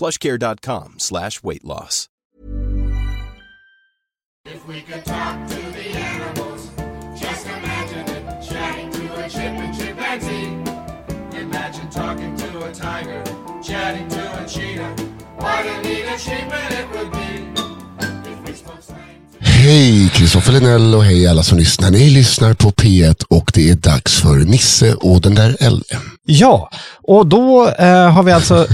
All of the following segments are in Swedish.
plushcare.com slash weight loss. If we could talk to the animals, just imagine it. Chatting to a chip and chimpanzee. Imagine talking to a tiger, chatting to a cheetah. What a neat achievement it would be Hej, Kristoffer Linell och hej alla som lyssnar. Ni lyssnar på P1 och det är dags för Nisse och den där äldre. Ja, och då eh, har vi alltså...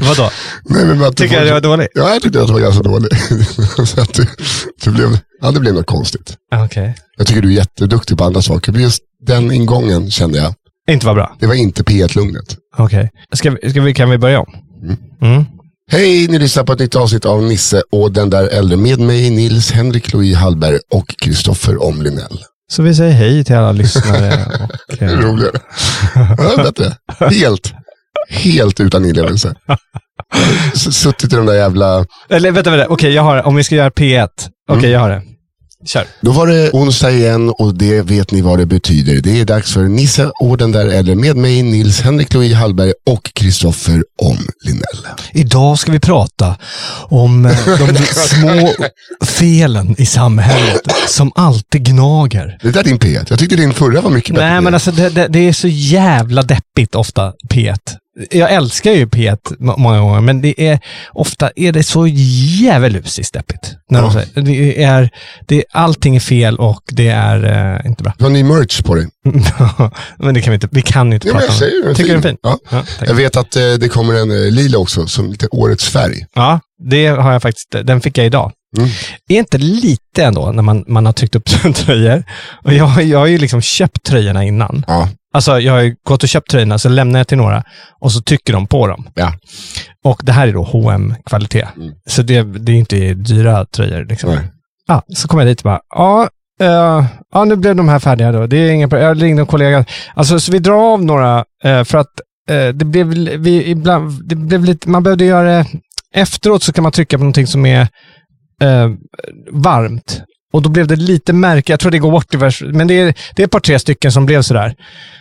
Vadå? Nej, men att du Tycker får- jag det var dåligt? Ja, jag tyckte att det var ganska dåligt. Så att du, du blev, ja, det blev något konstigt. Okej. Jag tycker du är jätteduktig på andra saker. Men just den ingången kände jag, Inte var bra. det var inte P1-lugnet. Okej. Ska vi, ska vi, kan vi börja om? Mm. Hej, ni lyssnar på ett nytt avsnitt av Nisse och den där äldre med mig, Nils Henrik Louis Hallberg och Kristoffer Omlinell. Så vi säger hej till alla lyssnare. Och, eh, Roligare. Ja, bättre. Helt, helt utan inlevelse. S- Suttit i de där jävla... eller vänta, vänta. Okej, jag har det. Om vi ska göra P1. Okej, Mm. jag har det. Kör. Då var det onsdag igen och det vet ni vad det betyder. Det är dags för Nisse och den där äldre med mig, Nils Henrik Louis Hallberg och Kristoffer Omlinell. Idag ska vi prata om eh, de små felen i samhället som alltid gnager. Det där är din P1. Jag tyckte din förra var mycket bättre. Nej, men alltså det, det, det är så jävla deppigt ofta, P1. Jag älskar ju P1 må- många gånger, men det är ofta är det så djävulusiskt deppigt. När de Ja. säger, det är, det, allting är fel och det är eh, inte bra. Du har ny merch på dig. men det kan vi inte, vi kan inte Ja, prata om. säger det. Tycker du den är fin? Ja. Ja. Jag vet att eh, det kommer en eh, lila också, som lite årets färg. Ja, det har jag faktiskt. Den fick jag idag. Mm. Är inte lite ändå när man, man har tryckt upp tröjor? Och jag, jag har ju liksom köpt tröjorna innan. Ja. Alltså jag har ju gått och köpt tröjorna, så lämnar jag till några och så trycker de på dem. Ja. Och det här är då hm kvalitet Mm. Så det, det är inte dyra tröjor. Liksom. Nej. Ja, så kom jag dit och bara, ja, eh, ja, nu blev de här färdiga då. Det är inga. Jag ringde en kollega. Alltså, så vi drar av några eh, för att eh, det blev, vi, ibland, det blev lite, man behövde göra det efteråt så kan man trycka på någonting som är eh, varmt. Och då blev det lite märke, jag tror det går bort i vers, men det är, det är ett par tre stycken som blev sådär.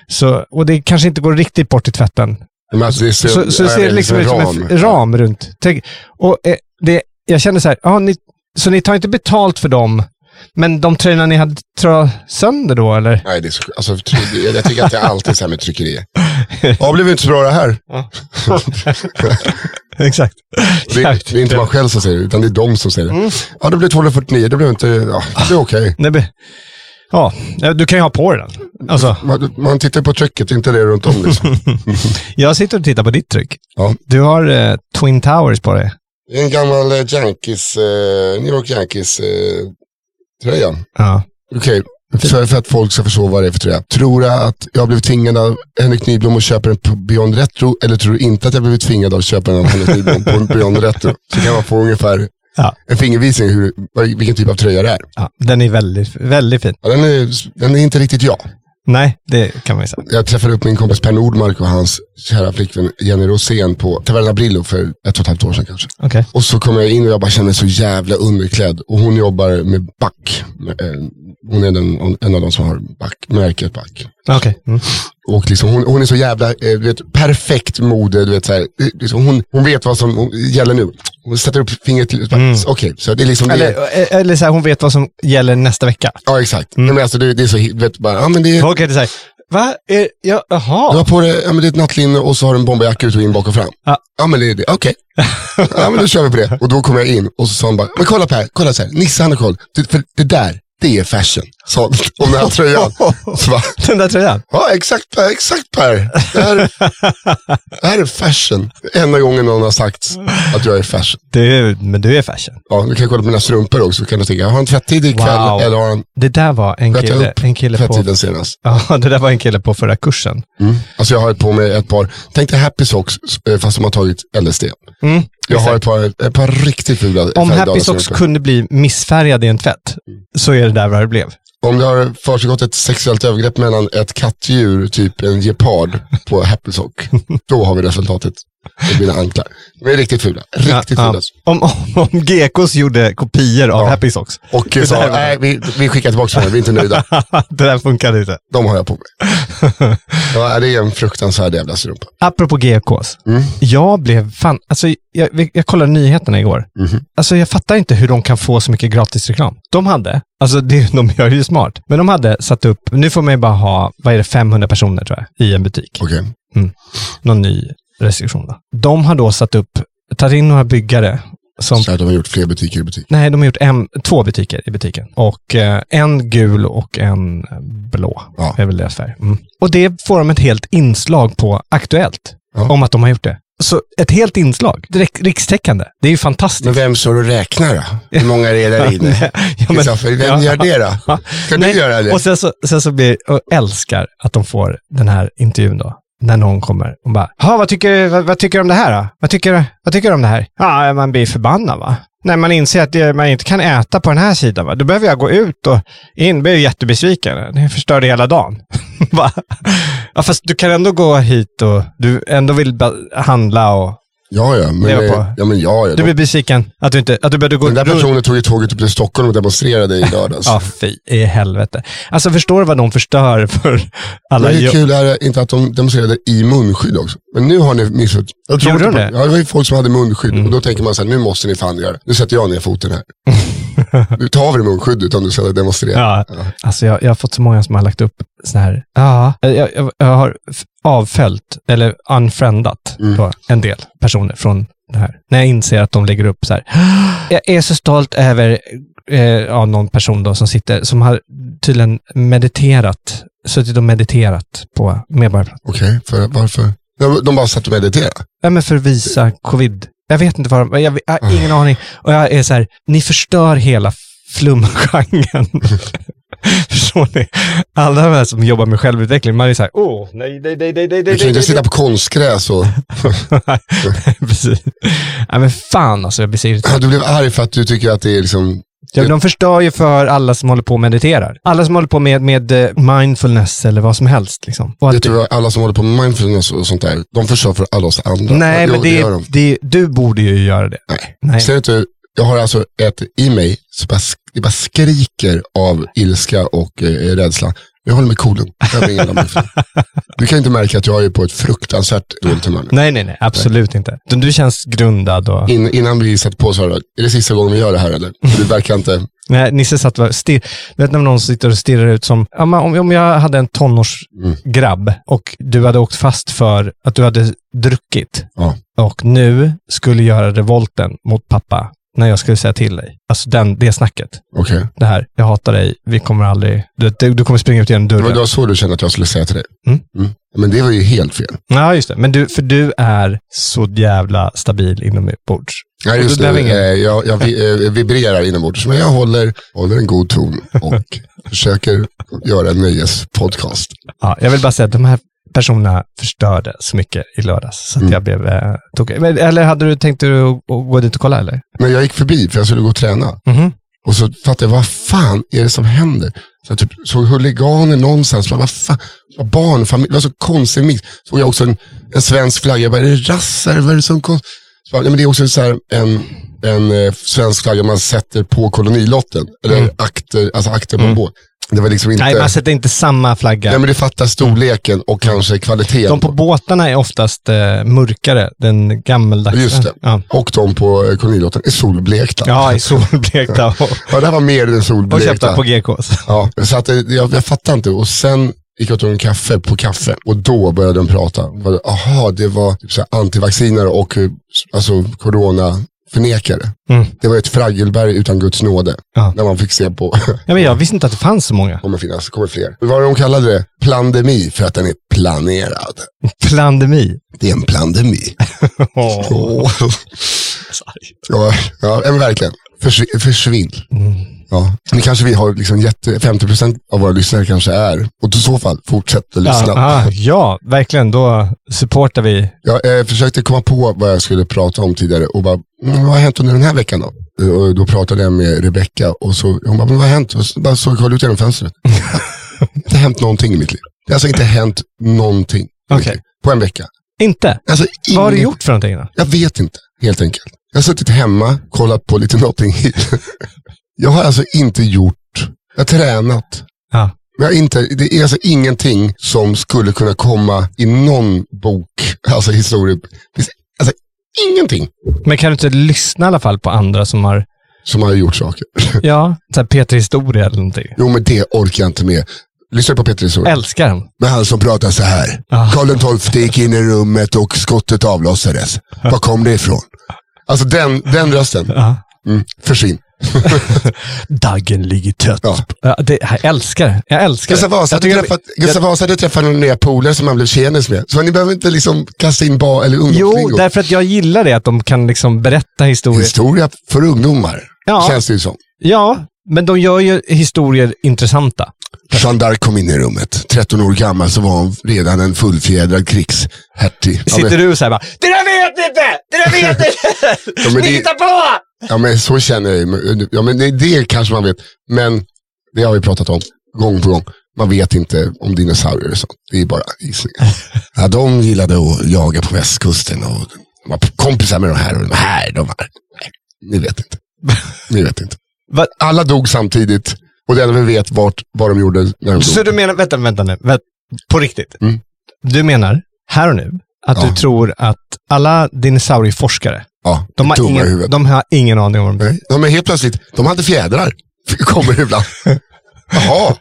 Så, och det kanske inte går riktigt bort i tvätten. Men alltså, det ser, Så, så det ser liksom ut som en f- ram runt. Och eh, det, jag kände så här, ja, ni, så ni tar inte betalt för dem, men de tröjorna ni hade trå sönder då eller? Nej, det är så, alltså, try- jag tycker att det alltid är så här med tryckerier. Ja, blev inte så bra det här. Exakt. Det, det är inte man själv som säger det, utan det är de som säger det. Mm. Ja, det blev 249, det blev inte, ja, det är okej. Nej, men- Ja, du kan ju ha på dig den. Alltså, Man, man tittar på trycket, inte det runt om liksom. jag sitter och tittar på ditt tryck. Ja. Du har eh, Twin Towers på dig. Det är en gammal eh, Yankees, eh, New York Yankees eh, tröja. Ja. Okej, för, för att folk ska förstå vad det är för tröja. Tror du att jag blivit tvingad av Henrik Nyblom att köpa den på Beyond Retro eller tror du inte att jag blivit tvingad av att köpa den av Henrik Nyblom på Beyond Retro? Så kan man få ungefär Ja. en fingervisning hur, vilken typ av tröja det är. ja. Den är väldigt, väldigt fin. Ja, den, är den är inte riktigt jag. Nej, det kan man ju säga. Jag träffade upp min kompis Per Nordmark och hans kära flickvän Jenny Rosén på Taverna Brillo för ett och ett halvt år sedan kanske. Okej. Och så kom jag in och jag bara kände mig så jävla underklädd. Och hon jobbar med Back. Eh, Hon är den, en av de som har Back, märket Back. Okej. Mm. Och liksom, hon, hon är så jävla, eh, vet, perfekt mode. Du vet, så här, Det- liksom, hon, hon vet vad som gäller nu. Hon sätter upp fingret till, mm. okej, så det är liksom Eller, det. eller så här, hon vet vad som gäller nästa vecka. Ja, exakt. Nej, Men alltså, det, det är så, du vet, bara, ja men det är, Folk kan inte säga, Va? Är, ja, Du jaha. har på dig ja, men det är ett nattlinne och så har du en bomberjacka ut och in bak och fram. Ja. Ja men det är det, okej. ja men då kör vi på det. Och då kommer jag in och så sa han bara, men kolla Per, kolla så här, Nisse han har koll. Det, för det där, det är fashion. Sa om den här tröjan. Bara, Den där tröjan. ja exakt Per, exakt Per. Det här, det här är fashion. Enda gången någon har sagt att jag är fashion. Du, men du är fashion. Ja, du kan kolla på mina strumpor också, så kan du tänka, har han tvättid ikväll Wow. eller har han Det där var en kille, en kille på... tvättiden senast? Ja, det där var en kille på förra kursen. Mm. Alltså jag har ett på mig ett par, tänk dig Happy Socks eh, fast de har tagit LSD. Mm, Jag har ett par, ett par riktigt fula Om Happy Socks kunde bli missfärgad i en tvätt, så är det där vad det blev. Om det har försiggått ett sexuellt övergrepp mellan ett kattdjur, typ en gepard, på Happy Sock, då har vi resultatet. Det blir anklar. De är riktigt fula. Riktigt Ja, fula. ja. Om, om, om GKs gjorde kopior av Ja. Happy Socks, Och sa, nej vi, vi skickar tillbaka dem, vi är inte nöjda. det där funkade inte. De har jag på mig. Ja, det är en fruktansvärd jävla strumpa. Apropå GKs. Mm. Jag blev fan, alltså jag, jag kollade nyheterna igår. Mhm. Alltså jag fattar inte hur de kan få så mycket gratisreklam. De hade, alltså det, de gör ju smart, men de hade satt upp, nu får man ju bara ha, vad är det, 500 personer tror jag, i en butik. Okej. Någon ny restriktion då. De har då satt upp, tagit in några byggare som Så de har gjort fler butiker i butik. Nej, de har gjort en, två butiker i butiken. Och eh, en gul och en blå. Ja. är väl deras färg. Mm. Och det får de ett helt inslag på Aktuellt. Ja. Om att de har gjort det. Så ett helt inslag. Direkt, rikstäckande. Det är ju fantastiskt. Men vem står och räknar då? Hur många är det där inne? ja, men, vem ja. gör det då? Ska Nej, du göra det? Och sen så, sen så blir, och älskar att de får den här intervjun då. När någon kommer och bara, vad tycker, vad, vad tycker du om det här då? Vad tycker, vad tycker du om det här? Ja, man blir förbannad va? När man inser att man inte kan äta på den här sidan, va? då behöver jag gå ut och in. blir jag jättebesviken. Det förstörde hela dagen. Ja, fast du kan ändå gå hit och du ändå vill handla och Ja, ja. Men, på. ja, men ja, ja. du blir besviken att du inte, att du behövde gå Den där runt- personen tog ju tåget upp till Stockholm och demonstrerade i lördags. Ja, fy i helvete. Alltså förstår du vad de förstör för alla det är kul är det inte att de demonstrerade i munskydd också. Men nu har ni missförstått. Jag tror Gjorde de det? Ja, det var ju folk som hade munskydd. Mm. Och då tänker man så här, nu måste ni fan göra det. Nu sätter jag ner foten här. du tar väl munskyddet om du ska demonstrera? Ja, alltså jag, jag har fått så många som har lagt upp så här, ja, jag, jag, jag har avföljt, eller unfriendat Mm. då, en del personer från det här. När jag inser att de lägger upp så här, jag är så stolt över eh, ja, någon person då som sitter, som har tydligen mediterat, suttit och mediterat på Medborgarplatsen. Okej, för, varför? Ja, De bara satt och mediterade. Ja, men för att visa covid. Jag vet inte vad de, jag, jag har ingen aning. Och jag är så här, ni förstör hela flumgenren. Förstår ni? Alla de här som jobbar med självutveckling, man är så här, åh, nej, nej, nej, nej, nej, Du kan inte sitta på konstgräs och... nej. Precis. Nej, men fan alltså, jag blir så Ja, irriterad. du blev arg för att du tycker att det är liksom... Ja, de förstör ju för alla som håller på och mediterar. Alla som håller på med, med eh, mindfulness eller vad som helst. Liksom. Och Vet du vad, alla som håller på med mindfulness och sånt där, de förstör för alla oss andra. nej, Jo, men det, gör de. det, du borde ju göra det. Nej. Nej. Ser du jag har alltså ett i mig, bara, det bara skriker av ilska och eh, rädsla. Jag håller mig coolen. Du kan inte märka att jag är på ett fruktansvärt dåligt humör. Nej, nej, nej, absolut inte. Utan Du känns grundad och... In, innan vi satte på så här, är det sista gången vi gör det här eller? Du verkar inte... Nej, Nisse satt och stirr... Du vet när någon sitter och stirrar ut som... Ja, om, om jag hade en tonårsgrabb och du hade åkt fast för att du hade druckit Ja. och nu skulle göra revolten mot pappa när jag skulle säga till dig. Alltså den, det snacket. Okej. Det här, jag hatar dig, vi kommer aldrig... Du, du, du kommer springa ut genom Det dörren. det var så du kände att jag skulle säga till dig. Mm. Men det var ju helt fel. Ja, just det. Men du, för du är så jävla stabil inombords. Nej, just det. behöver ingen- Eh, jag jag vi, eh, vibrerar inombords, men jag håller, håller en god ton och försöker göra en nöjespodcast. Ja, jag vill bara säga att de här personerna förstörde så mycket i lördags, så att Mm. jag blev eh, tokig. Men, Eller hade du tänkt att, att gå dit och kolla eller? Men jag gick förbi för jag skulle gå och träna. Mhm. Och så fattade jag, vad fan är det som händer? Så jag typ såg huliganer någonstans. Bara, vad fan? Var barn, familj, det var så konstig mix. Såg jag också en, en svensk flagga. Jag bara, är det rassar? Vad är det som kon-" så bara, nej, men Det är också så här en, en eh, svensk flagga man sätter på kolonilotten. Eller Mm. akter, alltså akter på en båt. Det var liksom inte... Nej, man sätter inte samma flagga. Nej, men det fattar storleken och kanske kvaliteten. de på båtarna är oftast eh, mörkare, den gammeldags. Just det. Ja, Och de på eh, kolonilotten är solblekta. ja i solblekta och, Ja, det här var mer än och solblekta. köpta på GKs. Ja, så att, eh, jag, jag fattar inte. Och sen gick och tog en kaffe på kaffe och då började de prata. Jaha, det var typ antivacciner och eh, alltså coronaförnekare. Mm. Det var ett fraggelberg utan Guds nåde. Ja. När man fick se på, Ja, men jag visste inte att det fanns så många. kommer finnas, kommer fler. Vad var det de kallade det? Plandemi, för att den är planerad. Plandemi. Det är en plandemi. Åh. ja, ja, men verkligen. Försvinn. försvinn. Ja. Ni kanske vi har liksom jätte, 50% av våra lyssnare kanske är, och i så fall, fortsätt att lyssna. Ja, ah, ja, verkligen. Då supportar vi. Jag eh, försökte komma på vad jag skulle prata om tidigare och bara, vad har hänt under den här veckan då? Eh, Och då pratade jag med Rebecka och så, hon bara, vad har hänt? Och så bara såg jag ut genom fönstret. det har inte hänt någonting i mitt liv. Det har alltså inte hänt någonting. liv. På en vecka. Inte? Alltså, Vad har du gjort för någonting då? Jag vet inte, helt enkelt. Jag har suttit hemma, kollat på lite Hill. jag har alltså inte gjort, jag har tränat. Ja. Men jag inte, det är alltså ingenting som skulle kunna komma i någon bok, alltså historia. Alltså ingenting Men kan du inte lyssna i alla fall på andra som har, som har gjort saker. ja, Peter Historia eller någonting? jo men det orkar jag inte med. Lyssna på Peter historia. Älskar den. Med han som pratar så här. Ja. Karl XII gick in i rummet och skottet avlossades. Var kom det ifrån? Alltså den, den rösten. Ja. Mm, försvinn. Daggen ligger tött. Ja. Ja, det, jag älskar. Jag älskar Gustav. Vasa Jag hade träffat, Gustav Vasa hade träffat några nya polare som han blev tjenis med. Så ni behöver inte liksom kasta in ba eller Jo, ungdomslingo. därför att jag gillar det, att de kan liksom berätta historier. Historia för ungdomar, Ja. känns det ju som. Ja, men de gör ju historier intressanta. Jeanne d'Arc kom in i rummet. 13 år gammal så var hon redan en fullfjädrad krigshertig. Sitter du så här bara, det där vet ni inte! Det där vet ni inte! Ni hittar på! Ja, men så känner jag ju. Ja, men det, det kanske man vet. Men det har vi pratat om gång på gång. Man vet inte om dinosaurier och sånt. Det är bara gissningar. Ja, de gillade att jaga på västkusten och var kompisar med de här och de här. De här. Nej, ni vet inte. Ni vet inte. Alla dog samtidigt och det enda vi vet vart, vad de gjorde när de Så dog. du menar, vänta, vänta nu. Vänt, på riktigt. Mm. Du menar, här och nu, att Ja. du tror att alla dinosaurieforskare, Ja, de har, ingen, huvudet. de har ingen aning om vad de Ja, men helt plötsligt, de hade fjädrar. Kommer ibland. Jaha,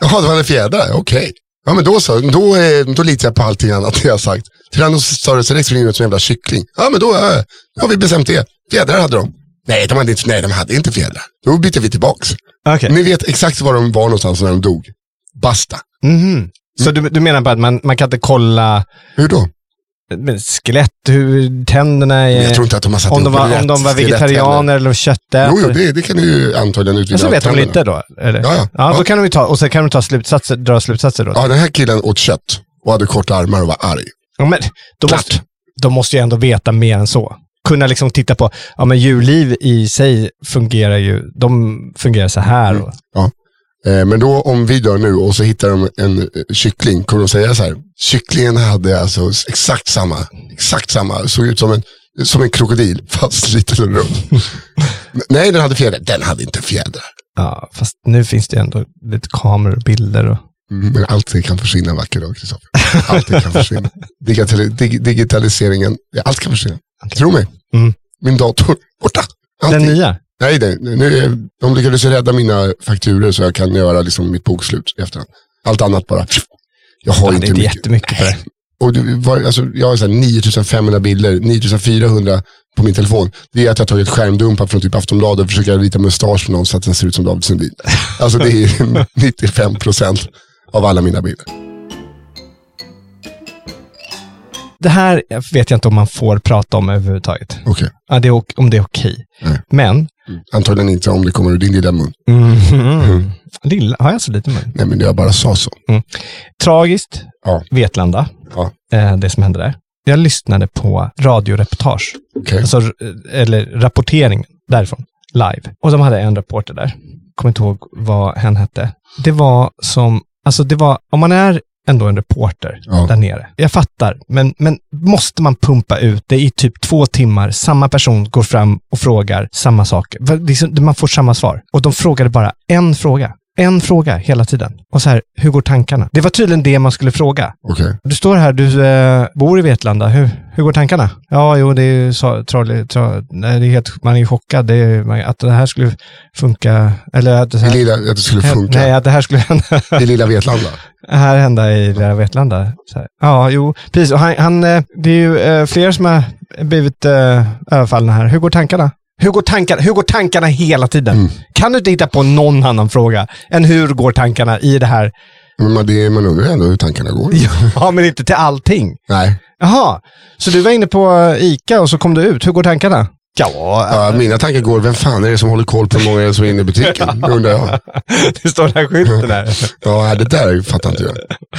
Jaha de hade fjädrar, okej. Ja men då så, då, eh, då litar jag på allting annat jag har sagt. Tyrannosaurus rex såg ut som en jävla kyckling. Ja men då eh, har vi bestämt det. Fjädrar hade de. Nej de hade inte, nej, de hade inte fjädrar. Då byter vi tillbaks. Okej. Ni vet exakt var de var någonstans när de dog. Basta. Mhm. Så du, du menar på att man, man kan inte kolla Hur då? Med skelett, hur tänderna är, Jag tror inte att de har satt om, de var, om de var vegetarianer eller Jo, köttätare. jo det, det kan du ju antagligen utvinna. Men så av vet de lite då? Eller? Ja, ja. ja, då Ja. kan de ta, och så kan de ta slutsatser, dra slutsatser då. Ja, den här killen åt kött och hade korta armar och var arg. Ja, men de, Klart. måste, de måste ju ändå veta mer än så. Kunna liksom titta på, ja men djurliv i sig fungerar ju, de fungerar så här. Och, Eh, men då om vi dör nu och så hittar de en eh, kyckling, kommer de säga så här. Kycklingen hade alltså exakt samma, exakt samma, såg ut som en, som en krokodil, fast lite rund. Nej, den hade fjädrar. Den hade inte fjädrar. ja, fast nu finns det ändå lite kameror och bilder. Och, Mm, men allt det kan försvinna en vacker dag, Kristoffer. Allt det kan försvinna. Digitali dig, digitaliseringen, allt kan försvinna. Tro mig. Mm. Min dator, borta. den Allting. nya? Nej, nej nu, de lyckades rädda mina fakturer så jag kan göra liksom mitt bokslut i efterhand. Allt annat bara, jag har Ja, inte inte mycket. jättemycket på det. Och det var, alltså, jag har så här 9500 bilder, 9400 på min telefon. Det är att jag har tagit skärmdumpar från typ Aftonbladet och försöker rita mustasch för någon så att den ser ut som David Sundin. Alltså det är 95 procent av alla mina bilder. Det här vet jag inte om man får prata om överhuvudtaget. Okej, Ja, det är, om det är okej. Nej. Men, antagligen inte om det kommer ur din lilla mun. Mhm. lilla, har jag så lite mun? Nej men jag bara sa så. Tragiskt, Ja. Vetlanda, Ja. eh, det som hände där. Jag lyssnade på radioreportage, Okej. alltså, eh, eller rapportering därifrån, live. Och de hade en reporter där, kommer inte ihåg vad hen hette. Det var som, alltså det var, om man är ändå en reporter Ja. där nere. Jag fattar, men, men måste man pumpa ut det i typ två timmar, samma person går fram och frågar samma saker. Va- liksom, Man får samma svar. Och de frågade bara en fråga. En fråga hela tiden. Och så här, hur går tankarna? Det var tydligen det man skulle fråga. Okej. Du står här, du eh, bor i Vetlanda. Hur, hur går tankarna? Ja, jo, det är ju så, troll, troll, nej, det är helt, man är chockad. Det är, man, att det här skulle funka, eller att det, Det här, lilla, att det skulle funka. nej, att det här skulle hända. Det lilla Vetlanda. här hända i lilla Vetlanda. Ja, jo, precis. Och han, han, eh, det är ju eh, fler som har blivit eh, överfallna här. Hur går tankarna? Hur går, tankarna, hur går tankarna hela tiden? Mm. Kan du inte hitta på någon annan fråga än hur går tankarna i det här? Men det, man undrar ändå hur tankarna går. Ja, men inte till allting. Nej. Jaha, så du var inne på eh, ICA och så kom du ut. Hur går tankarna? Ja, Ja, mina tankar går, vem fan är det som håller koll på hur många som är inne i butiken? Undrar jag. det står den här skylten där. Ja, det där fattar inte jag.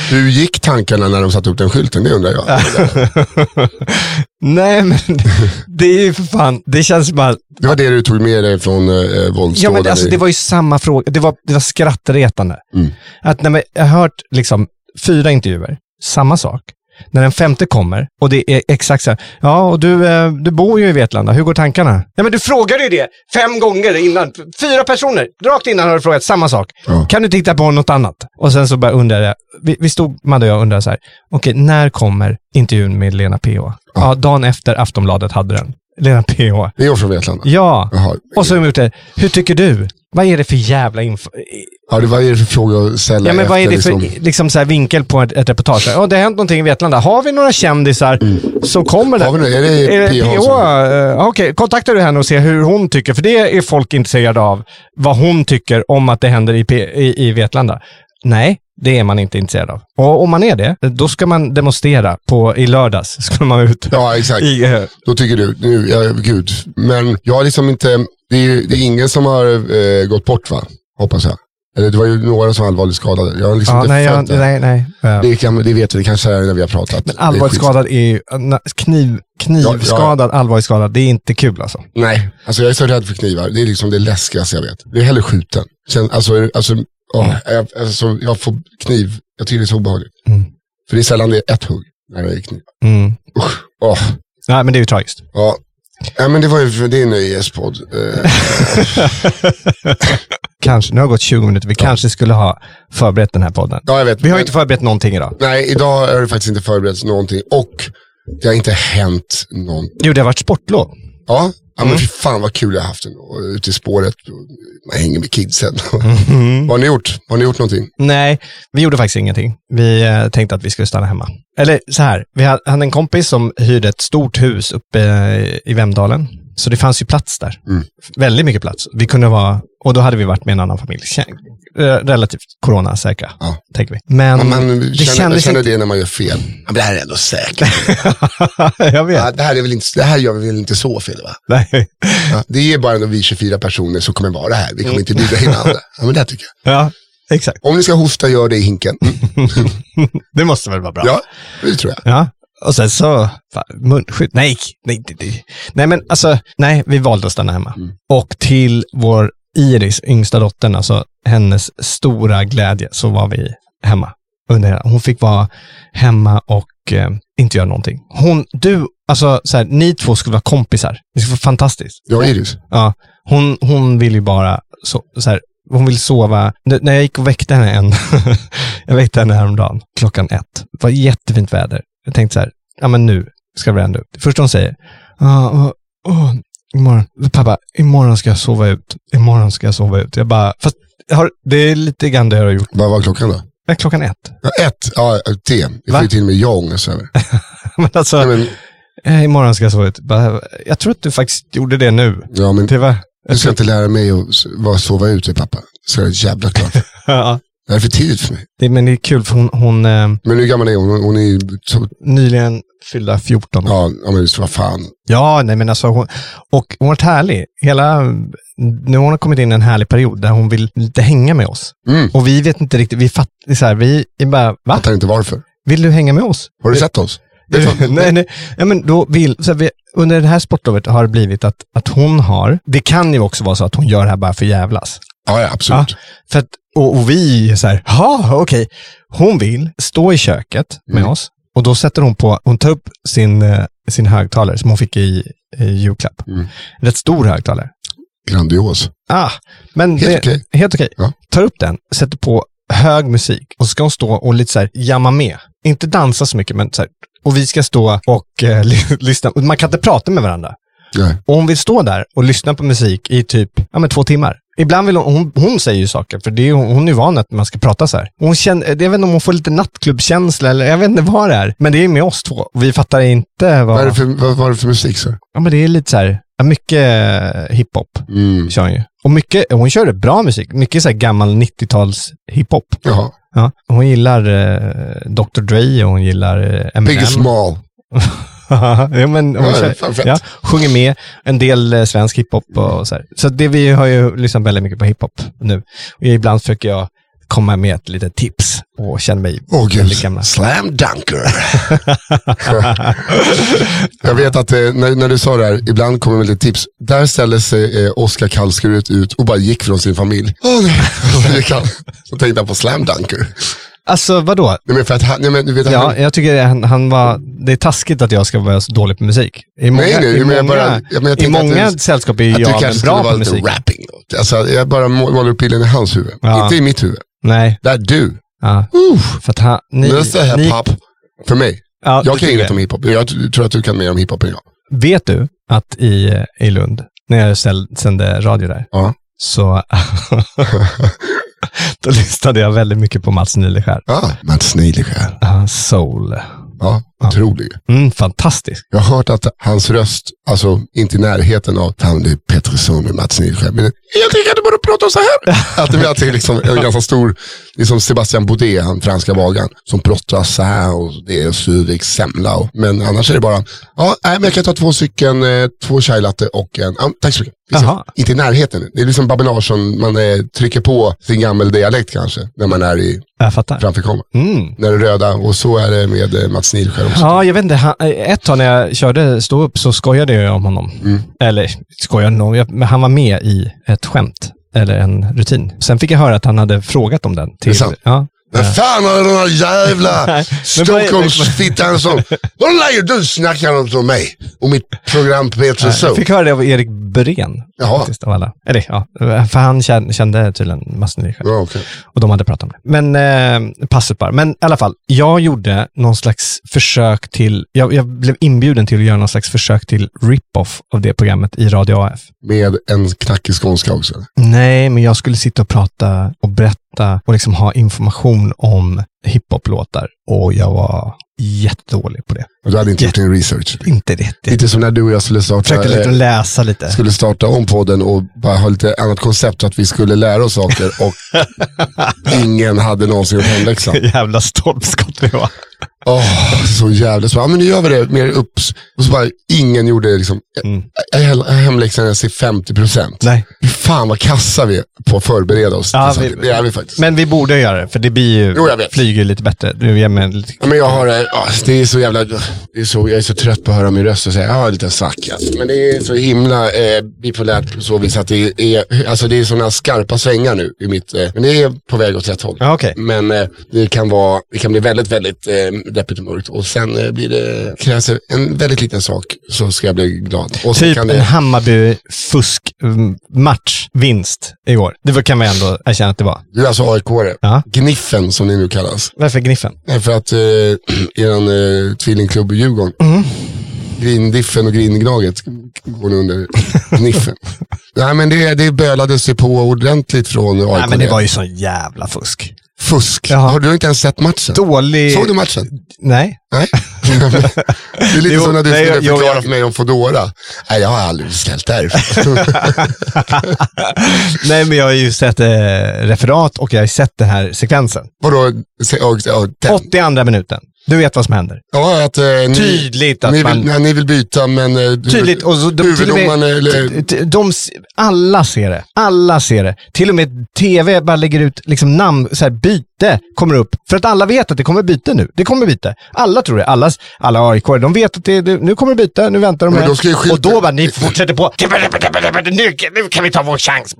Hur gick tankarna när de satte upp den skylten? Det undrar jag. Nej, men det är ju för fan, det känns bara... Det var det du tog med dig från eh, Ja, våldsdåden men alltså, det var ju samma fråga. Det var, det var skrattretande. Mm. Att när man, jag har hört liksom, fyra intervjuer, samma sak. När den femte kommer och det är exakt så här. Ja, och du, eh, du bor ju i Vetlanda. Hur går tankarna? Ja, men du frågade ju det fem gånger innan. Fyra personer, rakt innan har du frågat samma sak. Ja. Kan du titta på något annat? Och sen så bara undrade jag. Vi, vi stod, Madde och jag undrade så här. Okej, när kommer intervjun med Lena PH? Ja. dagen efter Aftonbladet hade den. Lena PH. Det är från Vetlanda. Ja. Jaha. Och så har de gjort det. Hur tycker du? Vad är det för jävla? Ja, det var ju för fråga att ställa Ja, men vad är det efter, för liksom. liksom, så här, vinkel på ett, ett reportage? Ja, det har hänt någonting i Vetlanda. Har vi några kändisar som kommer där? Har vi några? Är det Är det PH PH? Uh, Okej, kontaktar du henne och ser hur hon tycker? För det är folk intresserade av. Vad hon tycker om att det händer i, P- i, i Vetlanda. Nej, det är man inte intresserad av. Och om man är det, då ska man demonstrera på, i lördags. Ska man ut. Ja, exakt. I, eh, Då tycker du, nu, ja, gud. Men jag har liksom inte, det är, det är ingen som har eh, gått bort va? Hoppas jag. Det var ju några som var allvarligt skadade. Jag har liksom ja, inte nej, jag, nej, nej. Ja. Det, kan, det vet vi, det kanske är när vi har pratat. Men allvarligt skadad är ju, kniv, knivskadad, allvarligt skadad, det är inte kul alltså. Nej, alltså jag är så rädd för knivar. Det är liksom det läskigaste jag vet. Det är hellre skjuten. Sen, alltså, alltså, åh, jag, alltså, jag får kniv, jag tycker det är så obehagligt. Mm. För det är sällan det är ett hugg när det är kniv. Mm. Usch, åh, Nej, men det är ju tragiskt. ja. ja, men det var ju för din nöjespodd. Kanske, nu har det gått 20 minuter. Vi kanske skulle ha förberett den här podden. ja, jag vet. Vi har men- inte förberett någonting idag. Nej, idag har det faktiskt inte förberetts någonting. Och det har inte hänt någonting. Jo, det har varit sportlov. Ja, ja Mm. men fy fan vad kul jag har haft ändå. Ute i spåret, man hänger med kidsen. Mm. vad har ni gjort? Har ni gjort någonting? Nej, vi gjorde faktiskt ingenting. Vi eh, tänkte att vi skulle stanna hemma. Eller så här, vi ha- hade en kompis som hyrde ett stort hus uppe i Vemdalen. Så det fanns ju plats där. Mm. Väldigt mycket plats. Vi kunde vara, och då hade vi varit med en annan familj. Eh, Relativt coronasäkra, Ja. tänker vi. Men Man, man det känner, kändes känner det när man gör fel. Ja, men det här är ändå säkert. jag vet. Ja, det, här är väl inte, det här gör vi väl inte så fel va? Nej. Ja, det är bara vi 24 personer som kommer vara här. Vi kommer inte bjuda in andra. Ja, men det här tycker jag. Ja, exakt. Om ni ska hosta, gör det i hinken. Mm. Det måste väl vara bra. Ja, det tror jag. Ja, och sen så, fan, munskydd, nej, nej, nej, nej, men alltså, nej, vi valde att stanna hemma. Mm. Och till vår Iris, yngsta dottern, alltså hennes stora glädje, så var vi hemma. Under, hela- hon fick vara hemma och eh, inte göra någonting. Hon, du, alltså så här, ni två skulle vara kompisar. Det skulle vara fantastiskt. Ja, Iris. Ja, hon, hon vill ju bara, så, så här, hon vill sova. N- när jag gick och väckte henne en, jag väckte henne häromdagen, klockan ett. Det var jättefint väder. Jag tänkte så här, ja men nu ska det bränna ut. Det första hon säger, ah, åh, imorgon, pappa, imorgon ska jag sova ut. Imorgon ska jag sova ut. Jag bara, fast jag har, det är lite grann det jag har gjort. Vad var klockan då? Ja, klockan ett. Ja, ett, ja, te. Vi ju till med jag ångest över. men alltså, Ja, men, eh, imorgon ska jag sova ut. Bara, jag tror att du faktiskt gjorde det nu. ja, men Det var, du ska inte lära mig att sova ute, pappa. Så är det jävla klart. ja, Det här är för tidigt för mig. det, men det är kul för hon, hon eh, Men hur gammal är hon? Hon är så, nyligen fyllda 14. ja, men vad fan. Ja, nej men alltså hon, och hon har varit härlig. Hela, nu har hon kommit in i en härlig period där hon vill lite hänga med oss. Mm. Och vi vet inte riktigt, vi fattar, så här, vi är bara, va? Fattar inte varför. Vill du hänga med oss? Har du sett oss? Nej, nej. Ja, men då vill, så här, vi, under det här sportlovet har det blivit att, att hon har, det kan ju också vara så att hon gör det här bara för jävlas. Ja, ja absolut. För att, och, och vi så här, ja okej. Hon vill stå i köket med Mm. oss och då sätter hon på, hon tar upp sin, eh, sin högtalare som hon fick i, i julklapp. Mm. Rätt stor högtalare. Grandios. Ah, men Helt det, okej. Helt okej. Ja. Tar upp den, sätter på hög musik och så ska hon stå och lite så här jamma med. Inte dansa så mycket, men så här. Och vi ska stå och eh, ly- lyssna. Man kan inte prata med varandra. Nej. Och hon vill stå där och lyssna på musik i typ ja, men två timmar. Ibland vill hon, hon, hon säger ju saker, för det är, hon hon är van att man ska prata så här. Hon känner, jag vet inte om hon får lite nattklubbkänsla eller jag vet inte vad det är. Men det är med oss två. Vi fattar inte vad... Vad, är det för, vad var det för musik så? Ja men det är lite så här, mycket eh, hiphop Mm. kör hon ju. Och mycket, hon kör bra musik. Mycket så här gammal 90-tals hiphop. Jaha. Ja. Hon gillar eh, Dr. Dre och hon gillar eh, Eminem. Biggie Small. ja, men Ja, kör, ja, sjunger med en del eh, svensk hiphop och så här. Så det vi har ju lyssnat väldigt mycket på hiphop nu. Och ibland försöker jag komma med ett litet tips och känner mig gud, väldigt gammal. slam dunker. jag vet att eh, när, när du sa det här, ibland kommer med lite tips. Där ställde sig eh, Oskar Kallskuret ut och bara gick från sin familj. Nej, så gick han. Så tänkte jag på slam dunker. Alltså vadå? Nej, men för att han, nej, men, du vet, Ja, han, jag tycker han, han var, det är taskigt att jag ska vara så dålig på musik. I många, nej, i men jag många, bara- ja, men jag i många du- sällskap är jag men bra på lite musik. rapping. Alltså, jag bara må- målar upp bilden i hans huvud, Ja. inte i mitt huvud. Nej, Där du, ja. för att han, ni, ni, hiphop. För mig. ja, Jag kan inget om hiphop. Jag tror att du kan mer om hiphop än jag. Vet du att i, eh, i Lund, när jag sände radio där, Ja. så då lyssnade jag väldigt mycket på Mats Nileskär. Ja, Mats Nileskär. Uh, soul. Ja, otrolig. Mm, fantastisk. Jag har hört att hans röst, alltså inte i närheten av, är Pettersson med Mats Nilskär, men jag tycker att du borde prata så här. att det, det är liksom en ganska stor, det är som Sebastian Baudet, han franska bagaren, som pratar så här och det är Surviks semla. Och, men annars är det bara, ja, nej, men jag kan ta två stycken, eh, två chai latte och en, ja, tack så mycket. Liksom, inte i närheten. Det är liksom Babinage som man eh, trycker på sin gammal dialekt kanske, när man är i, Jag fattar. framför kameran. Mm. När det är röda och så är det med eh, Mats Nilskär också. Ja, jag vet inte. Han, ett tag när jag körde stå upp så skojade jag om honom. Mm. Eller skojade nog, jag- men han var med i ett skämt. Eller en rutin. Sen fick jag höra att han hade frågat om den. Till. Ja. Vad fan har den här jävla Stockholmsfittan som... Vad lägger du snackar om mig? Och mitt program Peter Jag så. fick höra det av Erik Byrén. Jaha. Faktiskt, av alla. Eller ja, för han kände, tydligen Mats Nileskär. Ja, okej. Och de hade pratat om det. Men eh, passet bara. Men i alla fall, jag gjorde någon slags försök till, jag, jag blev inbjuden till att göra någon slags försök till rip-off av det programmet i Radio AF. Med en knackig skånska också. Nej, men jag skulle sitta och prata och berätta och liksom ha information om hiphop-låtar. Och jag var jättedålig på det. Och du hade inte gjort din research. Inte det. Lite som när du och jag skulle starta, Försökte lite eh, läsa lite. skulle starta om podden och bara ha lite annat koncept att vi skulle lära oss saker och ingen hade någonsin gjort hemläxan. Jävla stolpskott vi var. Åh, så jävla så. Ja, men nu gör vi det mer upps. Och så bara, ingen gjorde liksom. Mm. Hemläxan, jag ser 50 procent. Nej. Fan vad kassa vi är på att förbereda oss. Ja, vi- det är vi faktiskt. Men vi borde göra det, för det blir ju, Jo, flyger lite bättre. Du ger mig lite... Ja, men jag har, eh, ja, det är så jävla, det är så, jag är så trött på att höra min röst och säga, jag har en liten svacka. Men det är så himla eh, bipolärt på så vis att det är, alltså det är sådana skarpa svängar nu i mitt, eh, men det är på väg åt rätt håll. Ja, okej. Men eh, det, kan vara, det kan bli väldigt, väldigt eh, deppigt och mörkt. Och sen eh, blir det, krävs en väldigt liten sak så ska jag bli glad. Och Typ kan en det, Hammarby fusk-match, vinst, igår. Det kan man ändå erkänna att det var. du är alltså AIK-are. Ja. Gniffen som det nu kallas. Varför Gniffen? Nej, för att eh, er eh, tvillingklubb i Djurgården, Mm. Grindiffen och Gringnaget går nu under Gniffen. Nej men det, det bölades ju på ordentligt från AIK. Nej, men det var ju sån jävla fusk. Fusk. Jaha. Har du inte ens sett matchen? Dålig... Såg du matchen? Nej. Nej. det är lite Jo, som när du skulle förklara jag- för mig om Foodora. Nej, jag har aldrig beställt därifrån. Nej, men jag har ju sett eh, referat och jag har sett den här sekvensen. Vadå? Se- och- och- den- 82 minuten. Du vet vad som händer. Ja, att eh, ni, Tydligt att ni, man... vill, nej, ni vill byta men eh, Tydligt. Och så, de, huvuddomaren med, eller... de, alla ser det. Alla ser det. Till och med TV bara lägger ut liksom namn, så här, byt byte kommer upp. För att alla vet att det kommer byte nu. Det kommer byte. Alla tror det. Alla, alla AIK, de vet att det, det, nu kommer byte, nu väntar de Men här. Och då bara, ni fortsätter på. Nu, nu kan vi ta vår chans.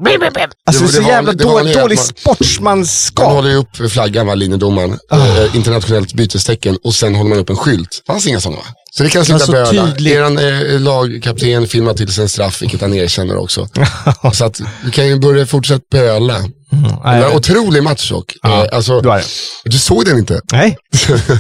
Alltså Det- det så det jävla vanliga- det då, vanliga är att dålig man- sportsmanskap. Man håller ju upp flaggan, va, linjedomaren. Ah. Eh, internationellt bytestecken och sen håller man upp en skylt. fanns inga sådana va? Så det kan sluta så böla. tydligt. Eran eh, lagkapten filmar till sig en straff, vilket han erkänner också. så att du kan ju börja fortsätta böla. Det var en Nej, otrolig match dock. Ja, Eh, alltså, det. du såg den inte? Nej,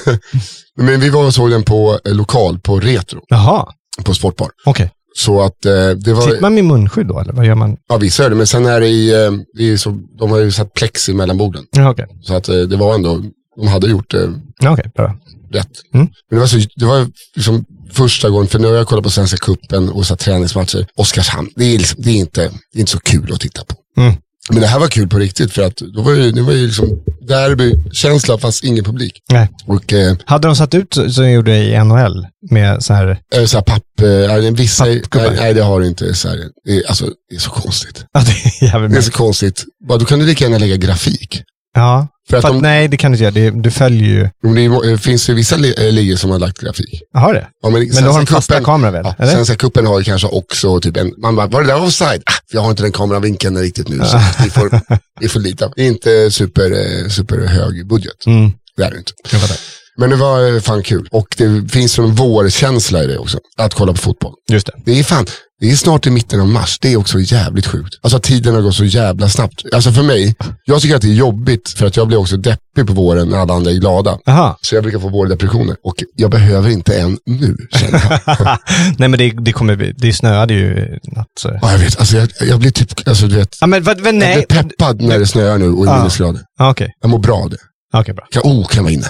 Men vi var och såg den på eh, lokal, på Retro, jaha. på Sportbar. Okej. Så att eh, det Sitter var, man med munskydd då, eller vad gör man? ja vissa är det, men sen är det i, eh, är så, de har ju satt plexi mellan borden. Ja, okej. Så att eh, det var ändå, de hade gjort det Ja, okej, bra. Rätt. Mm. Men det var, så, det var liksom första gången, för nu har jag kollat på Svenska Cupen och så träningsmatcher. Oskarshamn, det är, liksom, det, är inte, det är inte så kul att titta på. Mm. Men det här var kul på riktigt för att då var det, det var ju liksom derbykänsla fast ingen publik. Nej. Och eh, Hade de satt ut som de gjorde i NHL med så här, eh, så här papp, eh, nej, vissa, nej, nej det har det inte. Så här, det, är, alltså, det är så konstigt. ja det är Det är så konstigt. Bara, då kan du lika gärna lägga grafik. Ja, För att för att, de, nej det kan du inte göra. Det, du följer ju, om det är- eh, finns ju vissa li, eh, ligor som har lagt grafik. har det? Ja, men Men då har de fasta kameror väl? Ja, eller? Svenska cupen har ju kanske också typ en, man bara, var det där offside? Ah, jag har inte den kameravinkeln riktigt nu så vi får, vi får lita. Det är inte super, eh, super hög budget. Mm, Det är det inte. jag fattar. Men det var fan kul. Och det finns en vårkänsla i det också. Att kolla på fotboll. Just det. Det är fan, det är snart i mitten av mars. Det är också jävligt sjukt. Alltså att tiden har gått så jävla snabbt. Alltså för mig, jag tycker att det är jobbigt för att jag blir också deppig på våren när alla andra är glada. Jaha. Så jag brukar få vårdepressioner. Och jag behöver inte en nu, känner jag. nej men det, det kommer det snöade ju i natt. Så. Ja, jag vet. Alltså jag, jag blir typ, alltså du vet, Ja men vad, vad, jag nej. blir peppad när det snöar nu och är minusgrader. Ja, Okej, Jag mår bra av det. okej bra. Kan, oh, kan jag vara inne?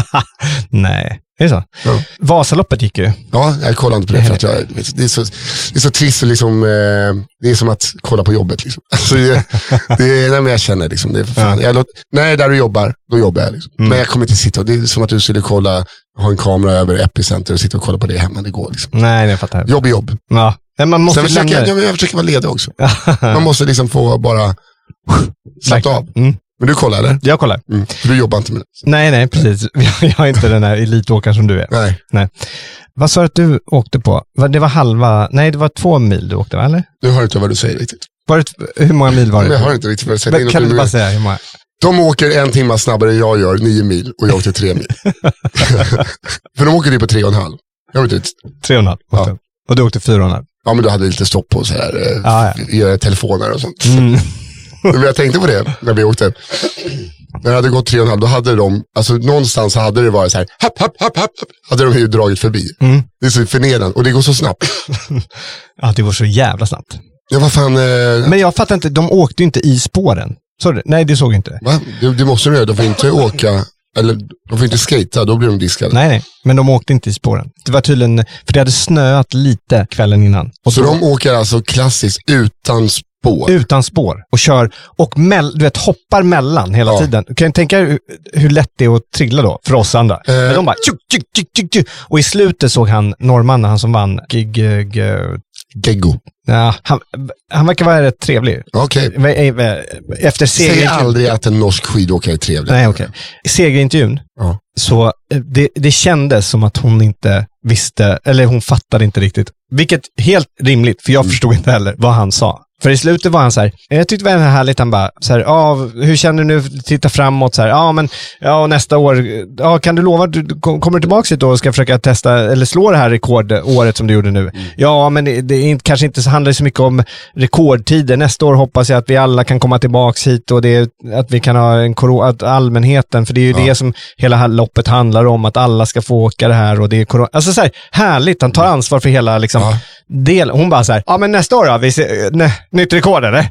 nej, är det så? Ja. Vasaloppet gick ju. Ja, jag kollar inte på det för att jag, det, är så, det är så trist och liksom, eh, det är som att kolla på jobbet. Liksom. Alltså, det, det är, men jag känner liksom, det fan, jag låt, när jag är där du jobbar, då jobbar jag. Liksom. Mm. Men jag kommer inte sitta, och det är som att du skulle kolla, ha en kamera över Epicenter och sitta och kolla på det hemma. Det går liksom. Nej, jag fattar. Jobb är jobb. Ja. Men man måste Sen försöker jag, det. jag, jag försöker vara ledig också. Man måste liksom få bara slappna av. Mm. Men du kollar eller? Jag kollar. Mm. För du jobbar inte med det? Nej, nej, precis. Jag är inte den här elitåkaren som du är. Nej. Nej. Vad sa du att du åkte på? Det var halva, nej det var två mil du åkte va, eller? Nu hör inte vad du säger riktigt. Var det, hur många mil var Men det? jag hör inte riktigt vad du säger. Men kan du bara säga hur många? De åker en timme snabbare än jag gör, nio mil, och jag åkte tre mil. För de åker ju på tre och en halv. Jag vet inte. Tre och en halv. Ja. Och du åkte fyra och en halv. Ja, men du hade lite stopp på så här, eh, Ja, telefoner och sånt. Mm. Men jag tänkte på det när vi åkte. När det hade gått tre och en halv, då hade de, alltså någonstans hade det varit så här, happ, happ, happ, happ, hade de ju dragit förbi. Mm. Det är så förnedrande och det går så snabbt. Ja, det var så jävla snabbt. Ja, vad fan, eh, Men jag fattar inte, de åkte ju inte i spåren. Det- nej, det såg jag inte. va? Det, det måste de göra, de får inte åka, eller de får inte skata, då blir de diskade. Nej, nej. Men de åkte inte i spåren. Det var tydligen, för det hade snöat lite kvällen innan. Och Så då- de åker alltså klassiskt utan spår. utan spår och kör och mell, du vet, hoppar mellan hela Ja. tiden. Kan du tänka hur, hur lätt det är att trilla då för oss andra? Men de bara tjuk, tjuk, tjuk, tjuk. Och i slutet såg han norrmannen, han som vann, gig, gig, Geggo. ja, han, han verkar vara rätt trevlig. Okej. Efter Säg segerintervjun... aldrig att en norsk skidåkare är trevlig. Nej, okej. I segerintervjun Ja. så eh, det, det kändes som att hon inte visste, eller hon fattade inte riktigt. Vilket helt rimligt, för jag Mm. förstod inte heller vad han sa. För i slutet var han så här, jag tyckte det var härligt, han bara, så här, ja, hur känner du nu, titta framåt, så här, ja men, ja nästa år, ja kan du lova att du kom- kommer tillbaka hit då och ska försöka testa, eller slå det här rekordåret som du gjorde nu? Ja, men det, är inte, kanske inte så- handlar så mycket om rekordtider. Nästa år hoppas jag att vi alla kan komma tillbaka hit och det, att vi kan ha en corona, att allmänheten, för det är ju det som hela loppet handlar om, att alla ska få åka det här och det är corona. Alltså så här, härligt, han tar ansvar för hela liksom, Ja. del. Hon bara så här, ja men nästa år då, vi ser, nej, nytt rekord eller?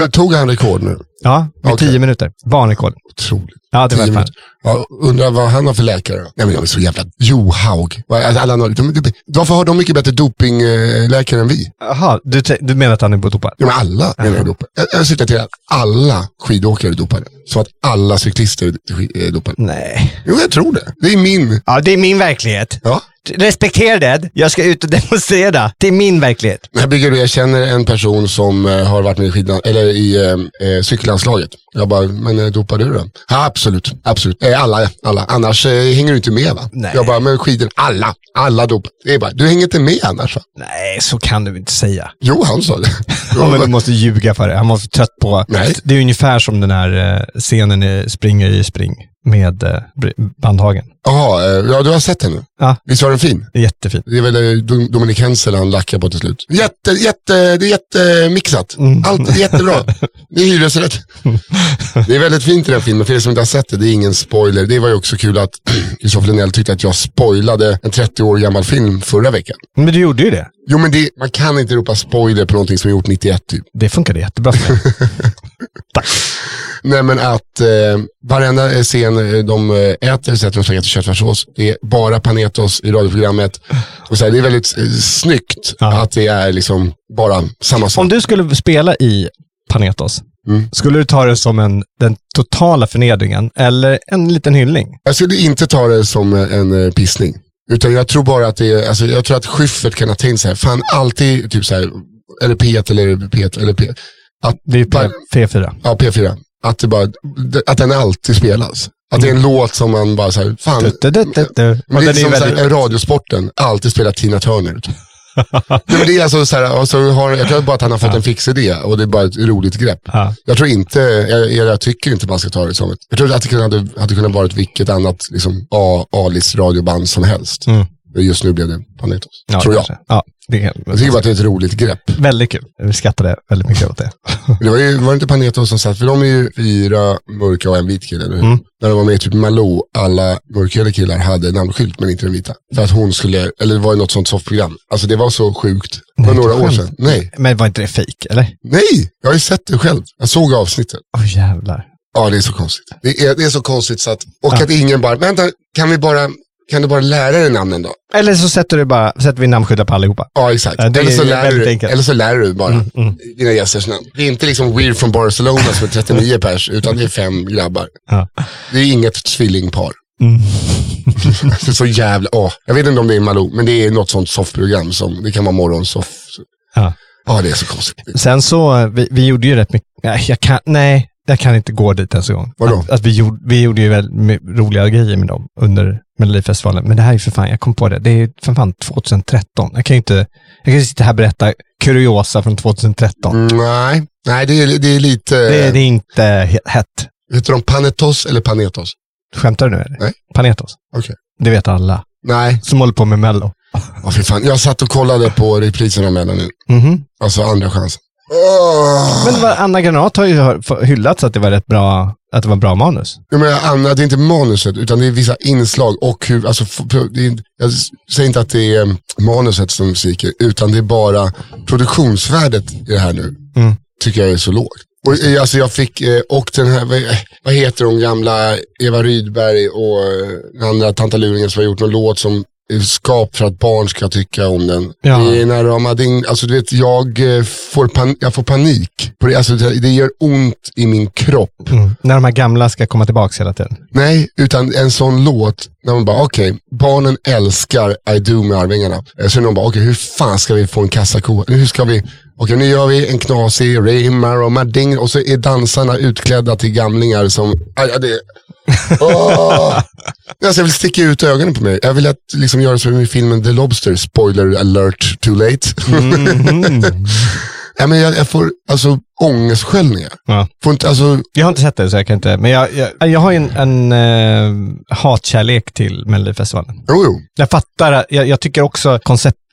Men tog han rekord nu? ja, med Okej. tio minuter. Banrekord. Otroligt. Ja, det var fan. Ja, undrar vad han har för läkare då? Nej men de är så jävla... Johaug. Alla, de, de, de, varför har de mycket bättre dopingläkare än vi? Jaha, du, du menar att han är dopad? Ja, men alla menar jag dopade. Jag, jag syftar till att alla skidåkare är dopade. Så att alla cyklister är dopade. Nej. Jo, jag tror det. Det är min... Ja, det är min verklighet. Ja. Respektera det. Jag ska ut och demonstrera. Det är min verklighet. Jag, bygger, jag känner en person som eh, har varit med i, skidland, eller i eh, eh, cykellandslaget. Jag bara, men eh, dopar du då? Ja, absolut, absolut. Eh, alla, alla. Annars eh, hänger du inte med va? Nej. Jag bara, men skidor, alla, alla dopar. Det är bara, du hänger inte med annars va? Nej, så kan du inte säga. Jo, han sa det. Ja, men du måste ljuga för det. Han måste trött på... Nej. Det är ungefär som den här scenen i Springer i spring med eh, Bandhagen. Jaha, eh, ja du har sett den nu? Ja. Visst var den fin? Jättefint. Det är väl eh, Dom- Dominic Hensel han lackar på till slut. Jätte, jätte, det är jättemixat. Mm. Allt är jättebra. Det är hyresrätt. Det är väldigt fint i den filmen, för er som inte har sett det, det är ingen spoiler. Det var ju också kul att Kristoffer Linnell tyckte att jag spoilade en 30 år gammal film förra veckan. Men du gjorde ju det. Jo men det, man kan inte ropa spoiler på någonting som är gjort 91 typ. Det funkade jättebra för mig. Nej men att eh, varenda scen eh, de eh, äter sätter de spagetti och köttfärssås. Det är bara panetos i radioprogrammet. Och så här, det är väldigt eh, snyggt Ja. att det är liksom bara samma sak. Om du skulle spela i Panetos, Mm. skulle du ta det som en, den totala förnedringen eller en liten hyllning? Jag skulle inte ta det som en eh, pissning. Utan jag tror bara att det är, alltså jag tror att Schyffert kan ha tänkt så här, fan alltid typ så här, eller P1 eller P1 eller P, att, Det är P, P4. ja, P4. Att, det bara, att den alltid spelas. Att det är en låt som man bara så här, fan. Du, du, du, du. Men ju som här, väldigt... en radiosporten, alltid spelar Tina Turner. Nej, men det är alltså så här, alltså har, jag tror bara att han har fått en fix idé och det är bara ett roligt grepp. Ja. Jag tror inte, jag, jag tycker inte man ska ta det som ett, jag tror att det hade, hade kunnat vara vilket annat liksom, A-list radioband som helst. Mm. Just nu blev det Panetos, Ja, tror jag. Ja, det Jag tycker bara att det är ett roligt grepp. Väldigt kul. Vi skrattade väldigt mycket åt det. Det var, ju, var det inte Panetos som satt, för de är ju fyra mörka och en vit kille, hur? Mm. När de var med i typ Malou, alla mörkhyade killar hade namnskylt men inte den vita. För att hon skulle, eller det var ju något sånt soffprogram. Alltså det var så sjukt. Det var några år sedan. Nej, Men var inte det fake eller? nej, jag har ju sett det själv. Jag såg avsnittet. Åh jävlar. Ja, det är så konstigt. Det är, det är så konstigt så att, och Ja. att ingen bara, vänta, kan vi bara, kan du bara lära dig namnen då? Eller så sätter, du bara, sätter vi namnskyddar på allihopa. Ja, exakt. Det eller, så är lär du, enkelt. eller så lär du bara Mm, mm. dina gästers namn. Det är inte liksom Weird from Barcelona som är 39 pers, utan det är fem grabbar. Ja. Det är inget tvillingpar. Mm. så jävla, åh. Jag vet inte om det är Malou, men det är något sånt soffprogram som, det kan vara morgonsoff. Ja. Ja, det är så konstigt. Sen så, eh, vi, vi gjorde ju rätt mycket, nej, jag kan, nej, jag kan inte gå dit ens en gång. Vadå? Att, att vi, gjorde, vi gjorde ju väldigt roliga grejer med dem under Melodifestivalen. Men det här är för fan, jag kom på det, det är för fan 2013. Jag kan ju inte, jag kan ju sitta här och berätta kuriosa från 2013. Mm, nej, nej det, är, det är lite, Det, det är inte he- hett. heter de Panetos eller Panetos? Skämtar du nu eller? Nej. Panetos. Okej. Det vet alla. Nej, Som håller på med Mello. oh, för fan. jag satt och kollade på reprisen av Mellan nu. Mhm. Alltså andra chansen. Men vad, Anna Granat har ju hyllats att det var rätt bra, att det var bra manus. Ja, men Anna, det är inte manuset, utan det är vissa inslag och hur, alltså, är, jag säger inte att det är eh, manuset som sviker, utan det är bara produktionsvärdet i det här nu, Mm. tycker jag är så lågt. Och, eh, alltså jag fick, eh, och den här, vad, heter de gamla, Eva Rydberg och den andra tantaluringen som har gjort någon låt som skap för att barn ska tycka om den. Ja. Det är när de hade in, alltså du vet, jag eh, får, pan, jag får panik. På det, alltså, det, gör ont i min kropp. Mm. När de här gamla ska komma tillbaka hela tiden. Nej, utan en sån låt, när man bara, okej, barnen älskar I do med Arvingarna. Eh, Så är någon bara, okej, hur fan ska vi få en kassako? Hur ska vi, okej, nu gör vi en knasig Raymar och Mading och så är dansarna utklädda till gamlingar som, aj, ja, det, Åh! Alltså, jag vill sticka ut ögonen på mig. Jag vill att liksom göra som i filmen The Lobster, spoiler alert too late. ja, men jag, jag får alltså ångestsköljningar. Ja. Får inte, alltså, Jag har inte sett det så jag kan inte, men jag, jag, jag har ju en, en uh, hatkärlek till Melodifestivalen. jo, jo. Jag fattar, jag, jag tycker också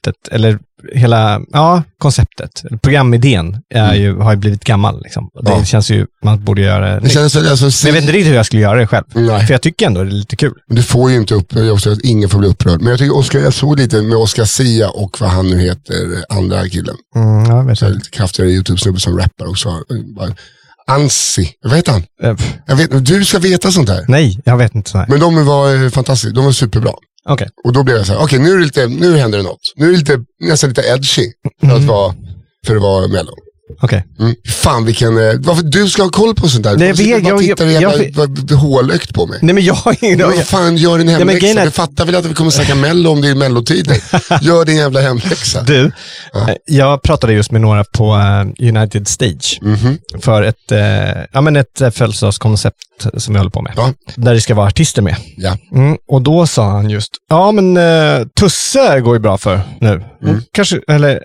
konceptet, eller hela, ja, konceptet, programidén är ju, har ju blivit gammal. Liksom. Det Ja. känns ju, man borde göra det Det känns alltså, Men jag vet inte riktigt hur jag skulle göra det själv. Nej. För jag tycker ändå det är lite kul. Men du får ju inte upp, jag att ingen får bli upprörd. Men jag tycker Oscar, jag såg lite med Oscar Sia och vad han nu heter, andra killen. Mm, ja, vet Så jag. lite kraftigare YouTube-snubbe som rappar också. Bara, Ansi, vad heter han? Eh, Jag vet, du ska veta sånt här. Nej, jag vet inte. här. Men de var eh, fantastiska, de var superbra. Okej. Och då blev jag så här, okej nu, är det lite, nu händer det något. Nu är det lite, nästan lite edgy för att vara, för att vara mello. Okej. Mm. Fan vilken, eh, varför du ska ha koll på sånt där? Nej, jag du bara och jag- tittar jag- jävla, jag- hålögt på mig. Nej men jag har ingen vad fan, gör din hemläxa. är- Jag fattar väl att vi kommer snacka mello om det är mellotider. Gör din jävla hemläxa. Du, eh, jag pratade just med några på eh, United Stage Mhm. för ett, eh, ja, men ett eh, födelsedagskoncept som vi håller på med. Ja. Där det ska vara artister med. Ja. Mm, och då sa han just, ja men eh, Tusse går ju bra för nu. Mm. Kanske, eller,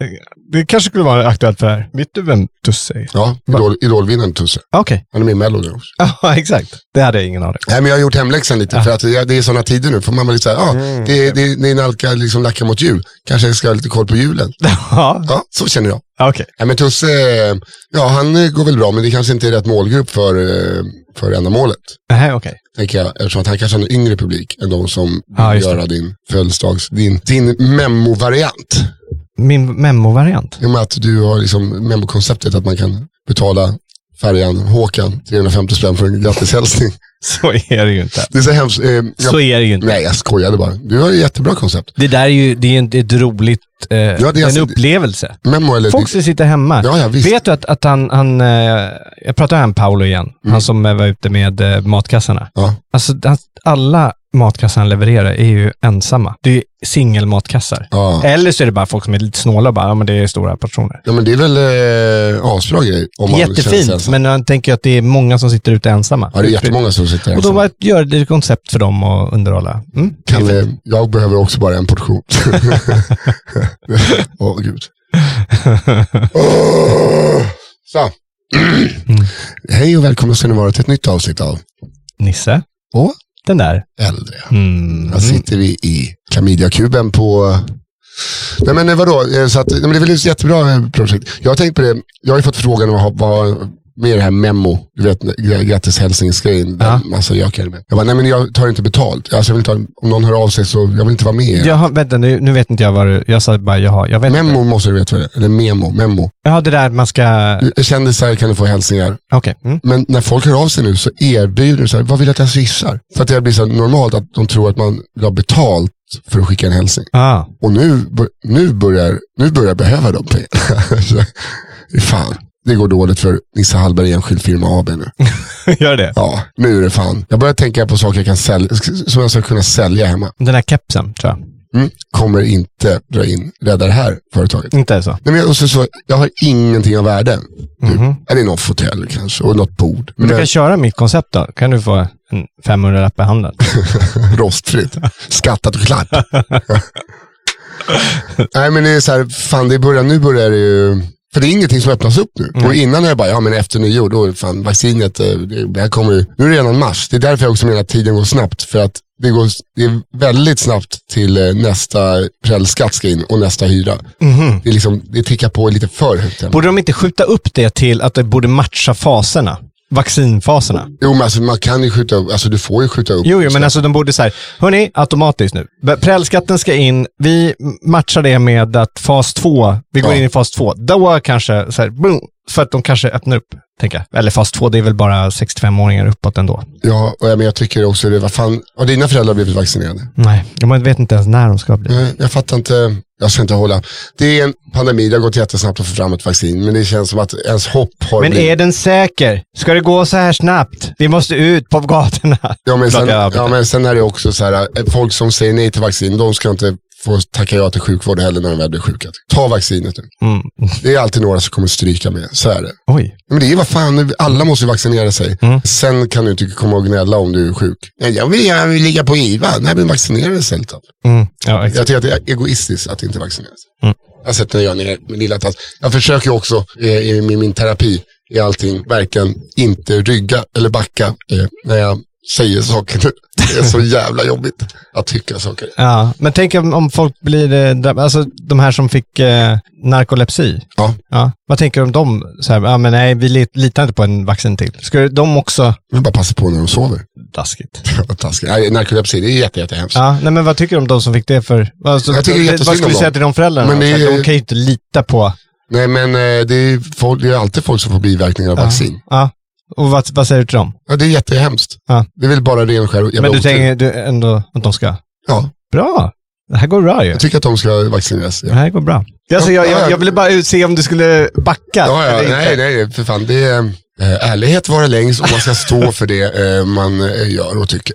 det kanske skulle vara aktuellt för här. Vet du vem Tusse är? Ja, idol, idolvinnaren Tusse. Ah, Okej, Han är med i mello nu också. ja exakt. Det hade jag ingen aning. Nej, men jag har gjort hemläxan lite, för att det det är sådana tider nu. Får man lite såhär, ah, Mm. det, det, det är nalka, liksom lacka mot jul. Kanske jag ska ha lite koll på julen. Ja, Ja, så känner jag. okej. Nej, men Tusse, ja han eh, går väl bra, men det kanske inte är rätt målgrupp för, eh, för ändamålet. Nej, okej. Tänker jag, eftersom att han kanske har en yngre publik än de som vill Ja, just det. göra din födelsedags, din, din memo-variant. Min memo-variant. I och med att du har liksom memo-konceptet att man kan betala färjan Håkan 350 spänn för en grattishälsning. Så är det ju inte. Det är så hemskt. Eh, jag, Så är det ju inte. nej, jag skojade bara. Du har ju jättebra koncept. Det där är ju det är en- ett roligt, eh, det är en alltså- upplevelse. Memo eller... Folk som sitter hemma. Ja, ja, visst. Vet du att, att han, han eh, jag pratar om Paolo igen, han som var ute med eh, matkassarna. Ja. Alltså han, alla matkassar han levererar är ju ensamma. Det är ju singelmatkassar. Ja. Eller så är det bara folk som är lite snåla och bara, ja men det är stora portioner. ja, men det är väl eh, asbra grej. Om man känner sig Jättefint, ensam. men jag tänker att det är många som sitter ute ensamma. Ja, det är jättemånga som sitter Och då ensamma. bara gör det ett koncept för dem att underhålla. Mm. Kan, eh, jag behöver också bara en portion. Åh, gud. Åh. Så. Hej och välkomna ska ni vara till ett nytt avsnitt av Nisse, Åh, den där. äldre. Mm. Här sitter vi i klamydiakuben på... Nej men vadå, så att, nej, men det är väl ett jättebra projekt. Jag har tänkt på det, jag har ju fått frågan om vad, vad med det här memo, du vet gra- grattishälsningsgrejen, Ja. ja. massa gökar med. Jag bara, nej men jag tar inte betalt. Alltså, jag vill inte om någon hör av sig så, jag vill inte vara med. Jaha, vänta, nu, nu vet inte jag vad du, jag sa bara jaha, jag vet inte. Memo måste du veta vad det är, eller memo, memo. Jaha, det där man ska, Kändisar kan du få hälsningar. okej. Mm. Men när folk hör av sig nu så erbjuder du så här, vad vill du att jag swishar? För att det blir så normalt att de tror att man vill ha betalt för att skicka en hälsning. Ah. Och nu, nu, börjar, nu börjar jag behöva de pengarna. Fan, det går dåligt för Nisse Hallberg enskild firma AB nu. Gör det? Ja, nu är det fan. Jag börjar tänka på saker jag kan sälja, som jag ska kunna sälja hemma. Den här kepsen, tror jag. Mm. Kommer inte dra in Rädda det här företaget. Inte så? Nej, men jag, och så, jag har ingenting av värde. Typ. Mhm. Eller något fåtölj kanske och något bord. Men du kan köra mitt koncept då. Kan du få en 500 lapp i handen. rostfritt. Skattat och klart. Nej men det är så här, fan det börjar, nu börjar det ju, för det är ingenting som öppnas upp nu. Och innan är det bara, ja men efter nyår, då fan vaccinet, eh, det, här kommer ju, nu är det redan mars. Det är därför jag också menar att tiden går snabbt. För att det, går, det är väldigt snabbt till eh, nästa prällskatt ska in och nästa hyra. Det, är liksom, det tickar på lite för högt. Borde de inte skjuta upp det till att det borde matcha faserna? Vaccinfaserna? Jo men alltså man kan ju skjuta upp, alltså du får ju skjuta upp. Jo, jo men alltså de borde så här, hörni, automatiskt nu. Prällskatten ska in, vi matchar det med att fas 2, vi går Ja. in i fas 2. Då kanske, så här, boom, för att de kanske öppnar upp, tänker jag. Eller fas 2, det är väl bara 65-åringar uppåt ändå. Ja, och jag, men jag tycker också det, vad fan, har dina föräldrar blivit vaccinerade? Nej, man vet inte ens när de ska bli. Nej, jag fattar inte. Jag ska inte hålla. Det är en pandemi, det har gått jättesnabbt att få fram ett vaccin, men det känns som att ens hopp har Men blivit... är den säker? Ska det gå så här snabbt? Vi måste ut på gatorna. Ja men, sen, ja, men sen är det också så här, eh, folk som säger nej till vaccin, de ska inte få tacka ja till sjukvård heller när de väl blir sjuka. Ta vaccinet nu. Mm. Det är alltid några som kommer stryka med, så är det. Oj. Men det är vad fan, alla måste ju vaccinera sig. Mm. Sen kan du inte komma och gnälla om du är sjuk. Jag vill, jag vill ligga på IVA. Nej men vaccinera dig istället. Mm. Ja. Jag tycker att det är egoistiskt att inte vaccinera sig. Mm. Jag sätter ner ner min lilla tass. Jag försöker också eh, i min, min terapi i allting verkligen inte rygga eller backa eh, när jag säger saker. Det är så jävla jobbigt att tycka saker. Ja, men tänk om, folk blir, eh, alltså de här som fick eh, narkolepsi. Ja. Ja. Vad tänker du om dem? Så här, ja, men nej, vi lit- litar inte på en vaccin till. Ska de också... Jag bara passa på när de sover. Taskigt. Taskigt. Nej, narkolepsi, det är jätte, jättehemskt. Ja, nej, men vad tycker du om de som fick det för... Alltså, Jag tycker det vad skulle du säga till de föräldrarna? Men det är- De kan ju inte lita på... Nej men eh, det är, folk, det är alltid folk som får biverkningar av vaccin. Ja. Och vad, vad säger du till dem? Ja, det är jättehemskt. Ja. Det är väl bara ren skär Men du otur. tänker du ändå att de ska... Ja. Bra! Det här går bra ju. Jag tycker att de ska vaccineras. Det Ja, här går bra. Alltså, jag, jag, jag ville bara se om du skulle backa. ja, ja nej, nej, för fan. Det är eh, ärlighet vara längst och man ska stå för det eh, man eh, gör och tycker.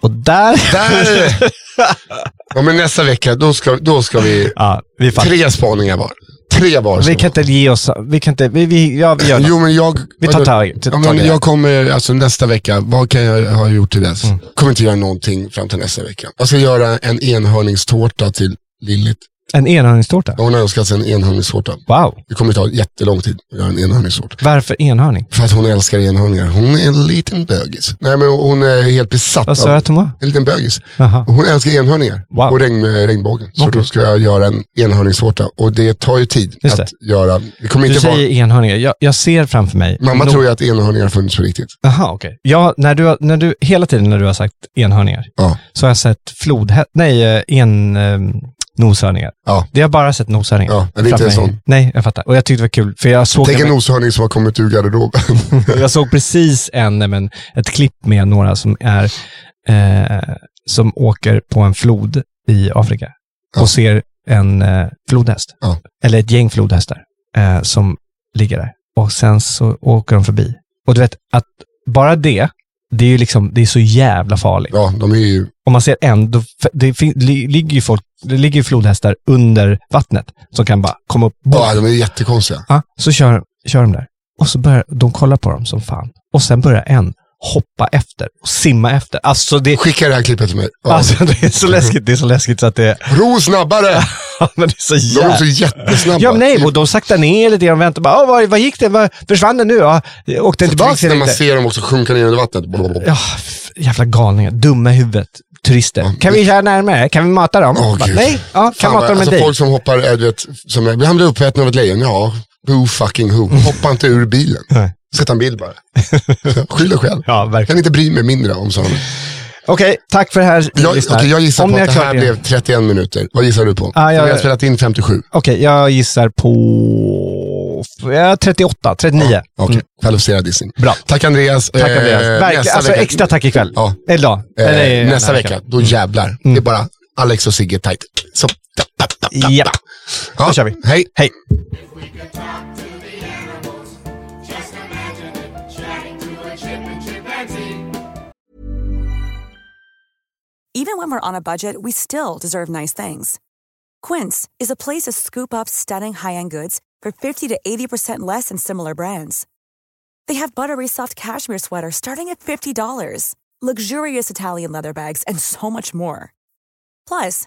Och där... Där! ja, men nästa vecka, då ska, då ska vi... ja, vi. Tre spaningar var. Tre var. Vi kan inte ge oss. Vi kan inte... Vi, vi, ja, vi gör det. Jo, men jag... Vi tar tag i- tar ja, men. Jag kommer, alltså nästa vecka, vad kan jag ha gjort till dess? Mm. Kommer inte göra någonting fram till nästa vecka. Jag ska göra en enhörningstårta till Lillit. En enhörningstårta? Hon har önskat sig en enhörningstårta. Wow. Det kommer ta jättelång tid att göra en enhörningstårta. Varför enhörning? För att hon älskar enhörningar. Hon är en liten bögis. Nej men hon är helt besatt Vad sa du att hon var? en liten bögis. Och Hon älskar enhörningar Wow. och regn, regnbågen. Så Okej. då ska jag göra en enhörningstårta. Och det tar ju tid Just att göra. Det kommer Du inte vara... säger enhörningar. Jag, jag ser framför mig... Mamma Nog- tror ju att enhörningar har funnits på riktigt. Jaha, okej. Ja, när du, när du, hela tiden när du har sagt enhörningar, Ja. så har jag sett flodhä... Nej, eh, en... Noshörningar. Ja. Det har bara sett noshörningar. Ja, men det är inte en sån. Nej, jag fattar. Och jag tyckte det var kul, för jag såg, Tänk en noshörning som har kommit ur garderoben. jag såg precis en, men, ett klipp med några som är eh, som åker på en flod i Afrika Ja. och ser en eh, flodhäst. Ja. Eller ett gäng flodhästar eh, som ligger där. Och sen så åker de förbi. Och du vet, att bara det, det är ju liksom, det är så jävla farligt. ja, de är ju... Om man ser en, då, det fin, li, ligger ju folk, det ligger ju flodhästar under vattnet som kan bara komma upp. Ja, de är jättekonstiga. Ja, så kör, kör de där. Och så börjar de kolla på dem som fan. Och sen börjar en hoppa efter och simma efter. Alltså det, Skicka det här klippet till mig. Ja. alltså, det är så läskigt. Det är så läskigt så att det, Ro snabbare! men det är så De är också jättesnabba. Ja, men nej, och de saktar ner lite grann och väntar bara, "Åh, vad, vad gick det? Vad, försvann den nu? Ja, åkte den Så tillbaka när man inte? ser dem också sjunka ner under vattnet. Ja, jävla galningar. Dumma i huvudet. Turister. Ja, kan vi köra närmare? Kan vi mata dem? Åh, Bara, nej, ja, kan Fan, mata dem med alltså dig. folk som hoppar, äh, du vet, som han blir uppäten av ett lejon. Ja, who fucking who. Hoppa inte ur bilen. Sätt en bild bara. Skyll dig själv. Ja, verkligen. kan inte bry mig mindre om sådana. Okej, tack för det här. Jag, okej, jag gissar Om på att det här klart blev 31 minuter. Vad gissar du på? Ja, För jag- Vi har spelat in 57. Okej, jag gissar på ja, 38, 39. Okej, Mm. kvalificerad gissning. Bra. Tack Andreas. Tack Andreas. Eh, Verkligen. nästa Alltså vecka- extra tack ikväll. Ja. Eller idag. Eh, nästa vecka, då jävlar. Det är bara Alex och Sigge tight. Så, ta, ta, ta, ta, Japp. Ta. Då Ja, kör vi. Hej. Hej. If we could talk to the animals, just imagine it, chatting to a chip and chimpanzee. Even when we're on a budget, we still deserve nice things. Quince is a place to scoop up stunning high-end goods for 50 to 80% less than similar brands. They have buttery soft cashmere sweaters starting at $50, luxurious Italian leather bags, and so much more. Plus,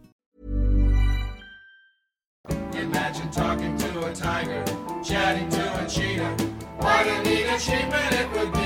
Chatting to a cheetah. What a neat achievement it would be